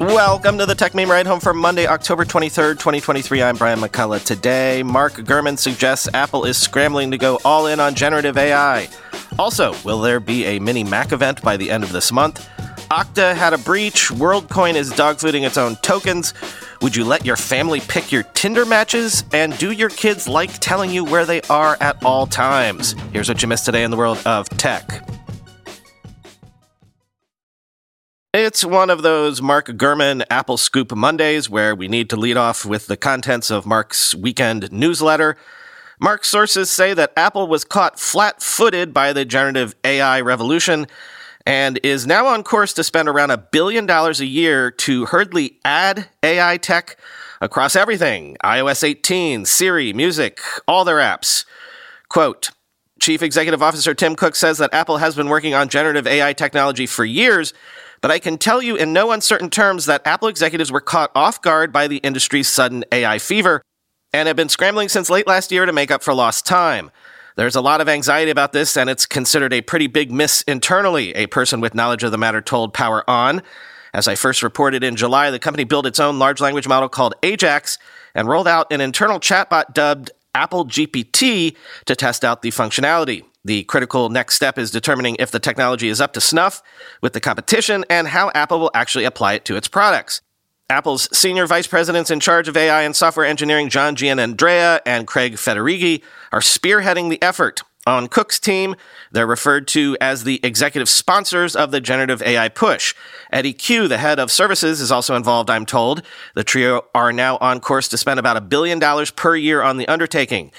Welcome to the Techmeme Ride Home for Monday, October 23rd, 2023. I'm Brian McCullough. Today, Mark Gurman suggests Apple is scrambling to go all in on generative AI. Also, will there be a mini Mac event by the end of this month? Okta had a breach. WorldCoin is dogfooding its own tokens. Would you let your family pick your Tinder matches? And do your kids like telling you where they are at all times? Here's what you missed today in the world of tech. It's one of those Mark Gurman Apple Scoop Mondays where we need to lead off with the contents of Mark's weekend newsletter. Mark's sources say that Apple was caught flat footed by the generative AI revolution and is now on course to spend around a billion dollars a year to hurriedly add AI tech across everything iOS 18, Siri, music, all their apps. Quote, Chief Executive Officer Tim Cook says that Apple has been working on generative AI technology for years but I can tell you in no uncertain terms that Apple executives were caught off guard by the industry's sudden AI fever and have been scrambling since late last year to make up for lost time. There's a lot of anxiety about this, and it's considered a pretty big miss internally, a person with knowledge of the matter told Power On. As I first reported in July, the company built its own large language model called Ajax and rolled out an internal chatbot dubbed Apple GPT to test out the functionality. The critical next step is determining if the technology is up to snuff with the competition and how Apple will actually apply it to its products. Apple's senior vice presidents in charge of AI and software engineering, John Giannandrea and Craig Federighi, are spearheading the effort. On Cook's team, they're referred to as the executive sponsors of the generative AI push. Eddie Cue, the head of services, is also involved, I'm told. The trio are now on course to spend about a billion dollars per year on the undertaking.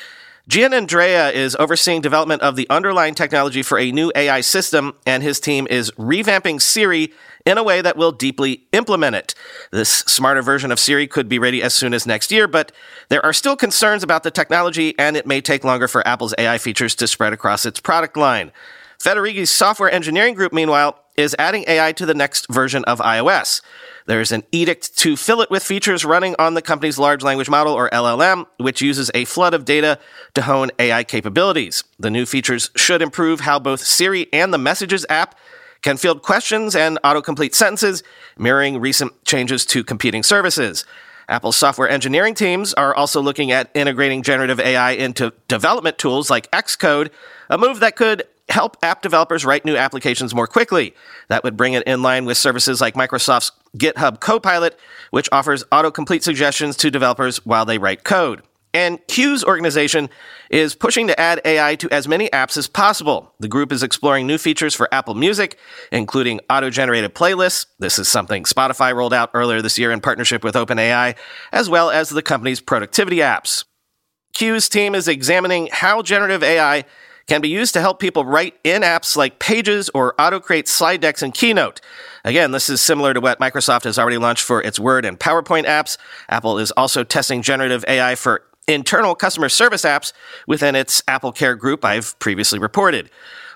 Giannandrea is overseeing development of the underlying technology for a new AI system, and his team is revamping Siri in a way that will deeply implement it. This smarter version of Siri could be ready as soon as next year, but there are still concerns about the technology, and it may take longer for Apple's AI features to spread across its product line. Federighi's software engineering group, meanwhile, is adding AI to the next version of iOS. There's an edict to fill it with features running on the company's large language model, or LLM, which uses a flood of data to hone AI capabilities. The new features should improve how both Siri and the Messages app can field questions and autocomplete sentences, mirroring recent changes to competing services. Apple's software engineering teams are also looking at integrating generative AI into development tools like Xcode, a move that could help app developers write new applications more quickly. That would bring it in line with services like Microsoft's GitHub Copilot, which offers autocomplete suggestions to developers while they write code. And Cue's organization is pushing to add AI to as many apps as possible. The group is exploring new features for Apple Music, including auto generated playlists. This is something Spotify rolled out earlier this year in partnership with OpenAI, as well as the company's productivity apps. Cue's team is examining how generative AI can be used to help people write in apps like Pages or auto create slide decks in Keynote. Again, this is similar to what Microsoft has already launched for its Word and PowerPoint apps. Apple is also testing generative AI for internal customer service apps within its Apple Care group, I've previously reported.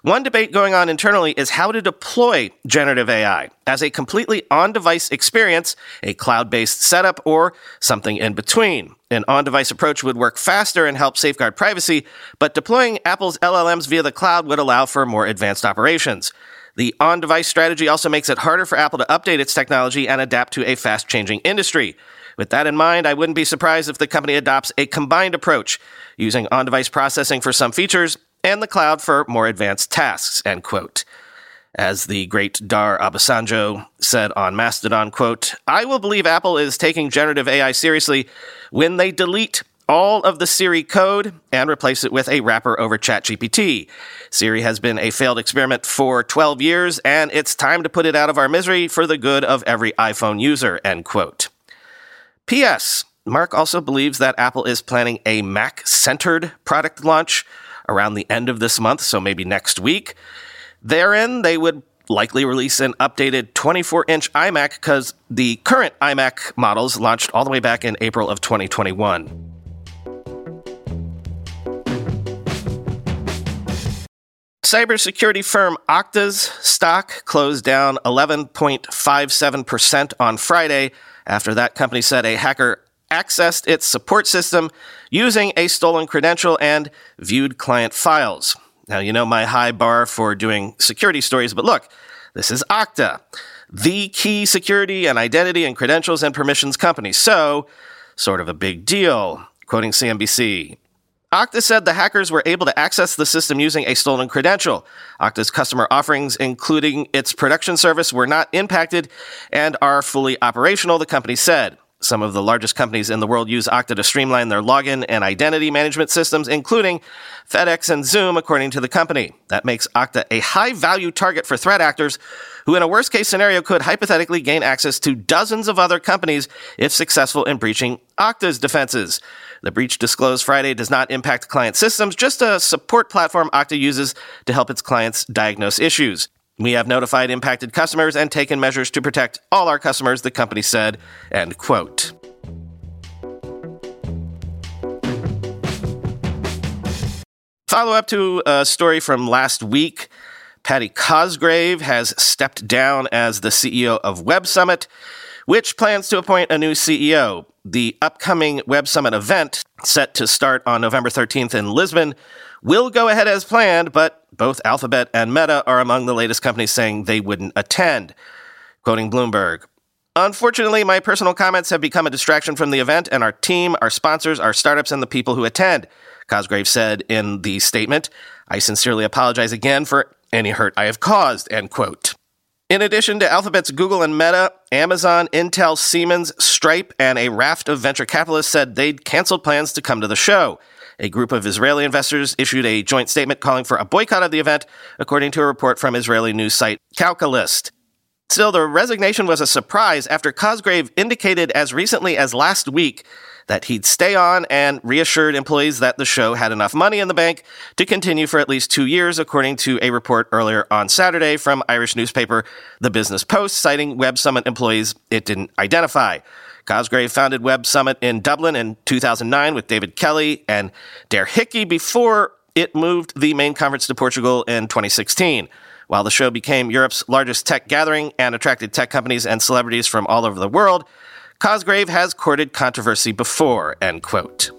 One debate going on internally is how to deploy generative AI as a completely on device experience, a cloud based setup, or something in between. An on device approach would work faster and help safeguard privacy, but deploying Apple's LLMs via the cloud would allow for more advanced operations. The on device strategy also makes it harder for Apple to update its technology and adapt to a fast changing industry. With that in mind, I wouldn't be surprised if the company adopts a combined approach, using on device processing for some features and the cloud for more advanced tasks, end quote. As the great Dar Obasanjo said on Mastodon, quote, I will believe Apple is taking generative AI seriously when they delete all of the Siri code and replace it with a wrapper over ChatGPT. Siri has been a failed experiment for 12 years, and it's time to put it out of our misery for the good of every iPhone user, end quote. P.S. Mark also believes that Apple is planning a Mac centered product launch around the end of this month, so maybe next week. Therein, they would likely release an updated 24 inch iMac because the current iMac models launched all the way back in April of 2021. Cybersecurity firm Okta's stock closed down 11.57% on Friday after that company said a hacker accessed its support system using a stolen credential and viewed client files. Now, you know my high bar for doing security stories, but look, this is Okta, the key security and identity and credentials and permissions company. So, sort of a big deal. Quoting CNBC, Okta said the hackers were able to access the system using a stolen credential. Okta's customer offerings, including its production service, were not impacted and are fully operational, the company said. Some of the largest companies in the world use Okta to streamline their login and identity management systems, including FedEx and Zoom, according to the company. That makes Okta a high value target for threat actors who, in a worst case scenario, could hypothetically gain access to dozens of other companies if successful in breaching Okta's defenses. The breach disclosed Friday does not impact client systems, just a support platform Okta uses to help its clients diagnose issues. We have notified impacted customers and taken measures to protect all our customers, the company said, end quote. Follow up to a story from last week. Paddy Cosgrave has stepped down as the CEO of Web Summit, which plans to appoint a new CEO. The upcoming Web Summit event, set to start on November 13th in Lisbon, will go ahead as planned, but both Alphabet and Meta are among the latest companies saying they wouldn't attend. Quoting Bloomberg, Unfortunately, my personal comments have become a distraction from the event and our team, our sponsors, our startups, and the people who attend, Cosgrave said in the statement. I sincerely apologize again for any hurt I have caused, end quote. In addition to Alphabet's Google and Meta, Amazon, Intel, Siemens, Stripe, and a raft of venture capitalists said they'd canceled plans to come to the show. A group of Israeli investors issued a joint statement calling for a boycott of the event, according to a report from Israeli news site Calcalist. Still, the resignation was a surprise after Cosgrave indicated as recently as last week that he'd stay on and reassured employees that the show had enough money in the bank to continue for at least two years, according to a report earlier on Saturday from Irish newspaper The Business Post, citing Web Summit employees it didn't identify. Cosgrave founded Web Summit in Dublin in 2009 with David Kelly and Daire Hickey before it moved the main conference to Portugal in 2016. While the show became Europe's largest tech gathering and attracted tech companies and celebrities from all over the world, Cosgrave has courted controversy before, end quote.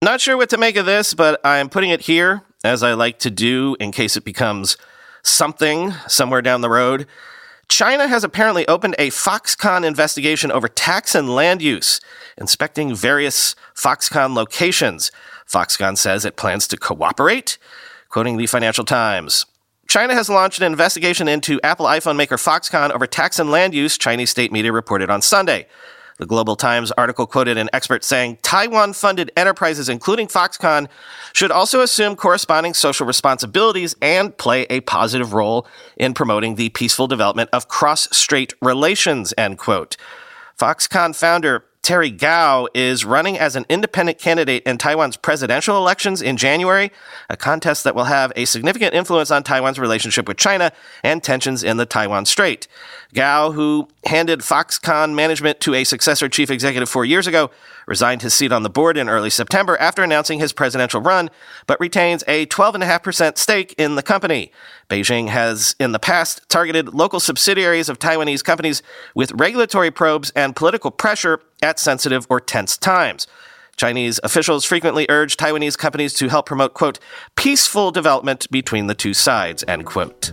Not sure what to make of this, but I'm putting it here, as I like to do in case it becomes something somewhere down the road. China has apparently opened a Foxconn investigation over tax and land use, inspecting various Foxconn locations. Foxconn says it plans to cooperate. Quoting the Financial Times, China has launched an investigation into Apple iPhone maker Foxconn over tax and land use, Chinese state media reported on Sunday. The Global Times article quoted an expert saying Taiwan funded enterprises, including Foxconn, should also assume corresponding social responsibilities and play a positive role in promoting the peaceful development of cross strait relations, end quote. Foxconn founder Terry Gou is running as an independent candidate in Taiwan's presidential elections in January, a contest that will have a significant influence on Taiwan's relationship with China and tensions in the Taiwan Strait. Gou, who handed Foxconn management to a successor chief executive four years ago, resigned his seat on the board in early September after announcing his presidential run, but retains a 12.5% stake in the company. Beijing has in the past targeted local subsidiaries of Taiwanese companies with regulatory probes and political pressure at sensitive or tense times. Chinese officials frequently urge Taiwanese companies to help promote, quote, peaceful development between the two sides, end quote.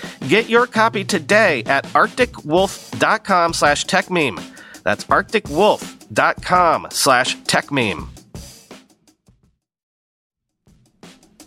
Get your copy today at arcticwolf.com slash techmeme. That's Arctic Wolf, patreon.com slash techmeme.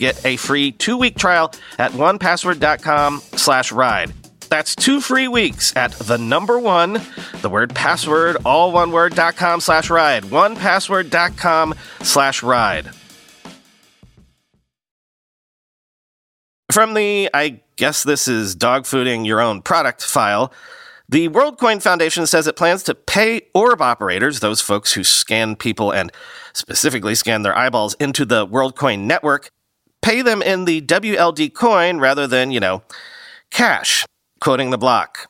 get a free two-week trial at onepassword.com slash ride. That's two free weeks at the number one, the word password, all one word, dot com slash ride. Onepassword.com slash ride. From the, I guess this is dogfooding your own product file, the WorldCoin Foundation says it plans to pay orb operators, those folks who scan people and specifically scan their eyeballs into the WorldCoin network, pay them in the WLD coin rather than, you know, cash, quoting the block.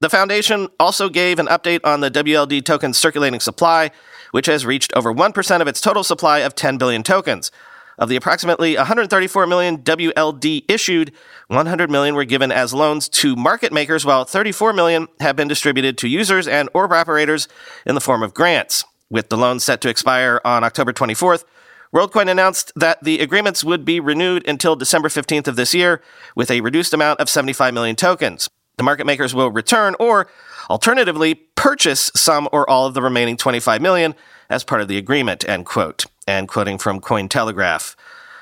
The foundation also gave an update on the WLD token circulating supply, which has reached over 1% of its total supply of 10 billion tokens. Of the approximately 134 million WLD issued, 100 million were given as loans to market makers, while 34 million have been distributed to users and orb operators in the form of grants. With the loans set to expire on October 24th, WorldCoin announced that the agreements would be renewed until December 15th of this year with a reduced amount of 75 million tokens. The market makers will return or alternatively purchase some or all of the remaining 25 million as part of the agreement, end quote. And quoting from Cointelegraph.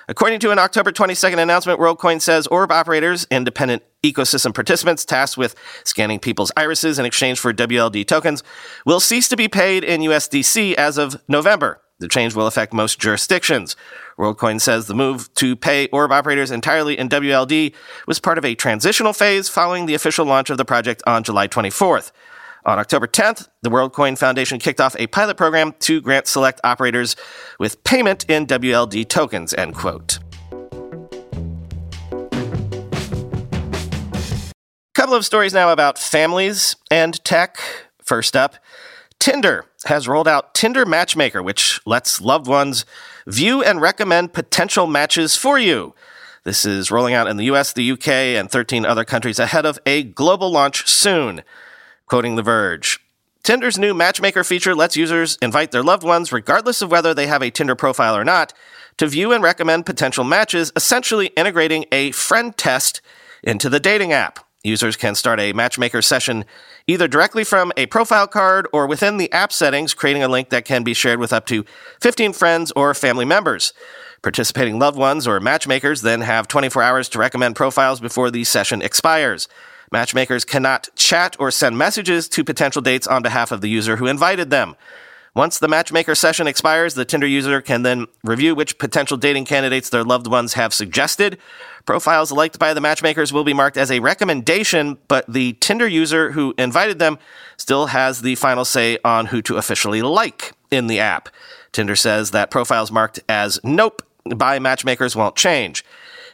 According to an October 22nd announcement, WorldCoin says orb operators, independent ecosystem participants tasked with scanning people's irises in exchange for WLD tokens, will cease to be paid in USDC as of November. The change will affect most jurisdictions. WorldCoin says the move to pay orb operators entirely in WLD was part of a transitional phase following the official launch of the project on July 24th. On October 10th, the WorldCoin Foundation kicked off a pilot program to grant select operators with payment in WLD tokens, end quote. Couple of stories now about families and tech. First up, Tinder has rolled out Tinder Matchmaker, which lets loved ones view and recommend potential matches for you. This is rolling out in the US, the UK, and 13 other countries ahead of a global launch soon. Quoting The Verge Tinder's new matchmaker feature lets users invite their loved ones, regardless of whether they have a Tinder profile or not, to view and recommend potential matches, essentially integrating a friend test into the dating app. Users can start a matchmaker session either directly from a profile card or within the app settings, creating a link that can be shared with up to 15 friends or family members. Participating loved ones or matchmakers then have 24 hours to recommend profiles before the session expires. Matchmakers cannot chat or send messages to potential dates on behalf of the user who invited them. Once the matchmaker session expires, the Tinder user can then review which potential dating candidates their loved ones have suggested. Profiles liked by the matchmakers will be marked as a recommendation, but the Tinder user who invited them still has the final say on who to officially like in the app. Tinder says that profiles marked as nope by matchmakers won't change.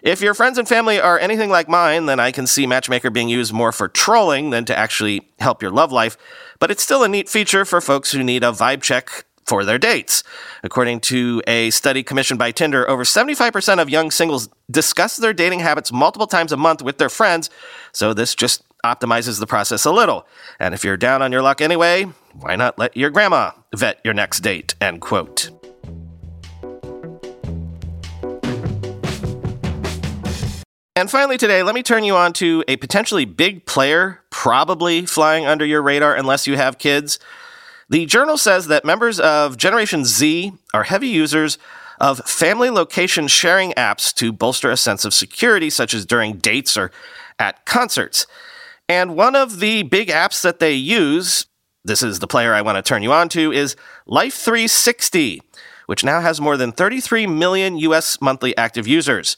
If your friends and family are anything like mine, then I can see Matchmaker being used more for trolling than to actually help your love life, but it's still a neat feature for folks who need a vibe check for their dates. According to a study commissioned by Tinder, over 75% of young singles discuss their dating habits multiple times a month with their friends, so this just optimizes the process a little. And if you're down on your luck anyway, why not let your grandma vet your next date? End quote. And finally, today, let me turn you on to a potentially big player, probably flying under your radar unless you have kids. The journal says that members of Generation Z are heavy users of family location sharing apps to bolster a sense of security, such as during dates or at concerts. And one of the big apps that they use This is the player I want to turn you on to is Life 360, which now has more than 33 million US monthly active users.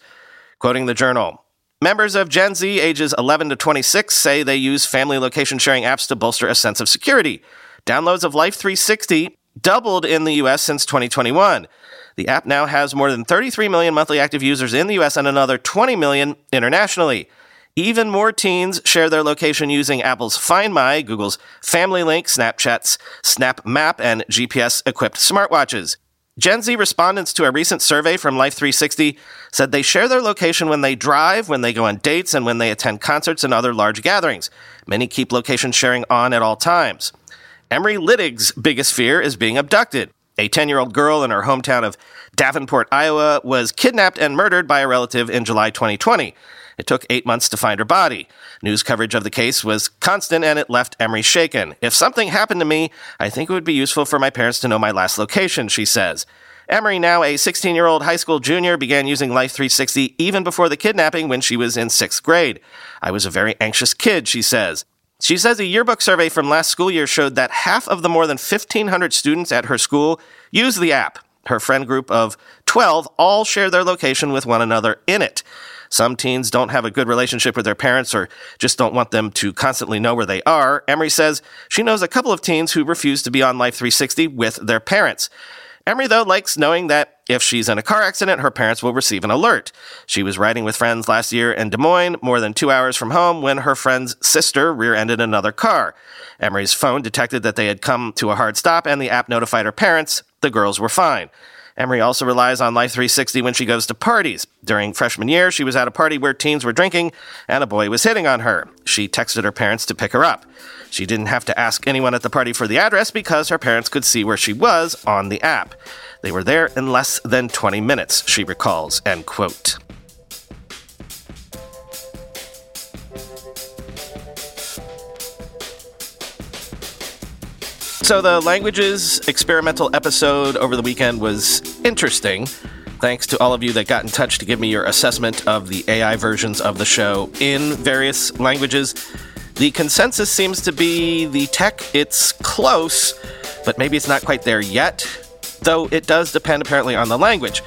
Quoting the journal, Members of Gen Z ages 11 to 26 say they use family location sharing apps to bolster a sense of security. Downloads of Life 360 doubled in the US since 2021. The app now has more than 33 million monthly active users in the US and another 20 million internationally. Even more teens share their location using Apple's Find My, Google's Family Link, Snapchat's Snap Map, and GPS equipped smartwatches. Gen Z respondents to a recent survey from Life 360 said they share their location when they drive, when they go on dates, and when they attend concerts and other large gatherings. Many keep location sharing on at all times. Emery Littig's biggest fear is being abducted. A 10 year old girl in her hometown of Davenport, Iowa, was kidnapped and murdered by a relative in July 2020. It took eight months to find her body. News coverage of the case was constant and it left Emery shaken. If something happened to me, I think it would be useful for my parents to know my last location, she says. Emery, now a 16 year old high school junior, began using Life 360 even before the kidnapping when she was in sixth grade. I was a very anxious kid, she says. She says a yearbook survey from last school year showed that half of the more than 1,500 students at her school use the app. Her friend group of 12 all share their location with one another in it. Some teens don't have a good relationship with their parents or just don't want them to constantly know where they are. Emery says she knows a couple of teens who refuse to be on Life 360 with their parents. Emery, though, likes knowing that if she's in a car accident, her parents will receive an alert. She was riding with friends last year in Des Moines, more than two hours from home, when her friend's sister rear ended another car. Emery's phone detected that they had come to a hard stop, and the app notified her parents the girls were fine. Emery also relies on Life 360 when she goes to parties. During freshman year, she was at a party where teens were drinking and a boy was hitting on her. She texted her parents to pick her up. She didn't have to ask anyone at the party for the address because her parents could see where she was on the app. They were there in less than 20 minutes, she recalls, end quote. So, the languages experimental episode over the weekend was interesting. Thanks to all of you that got in touch to give me your assessment of the AI versions of the show in various languages. The consensus seems to be the tech, it's close, but maybe it's not quite there yet, though it does depend apparently on the language.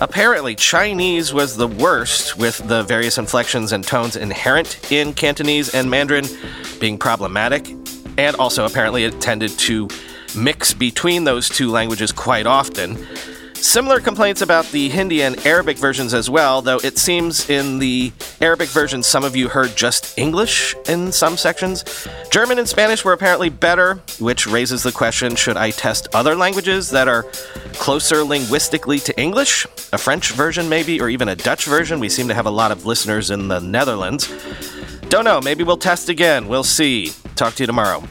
Apparently, Chinese was the worst, with the various inflections and tones inherent in Cantonese and Mandarin being problematic and also apparently it tended to mix between those two languages quite often. Similar complaints about the Hindi and Arabic versions as well, though it seems in the Arabic version some of you heard just English in some sections. German and Spanish were apparently better, which raises the question should I test other languages that are closer linguistically to English? A French version, maybe, or even a Dutch version? We seem to have a lot of listeners in the Netherlands. Don't know, maybe we'll test again. We'll see. Talk to you tomorrow.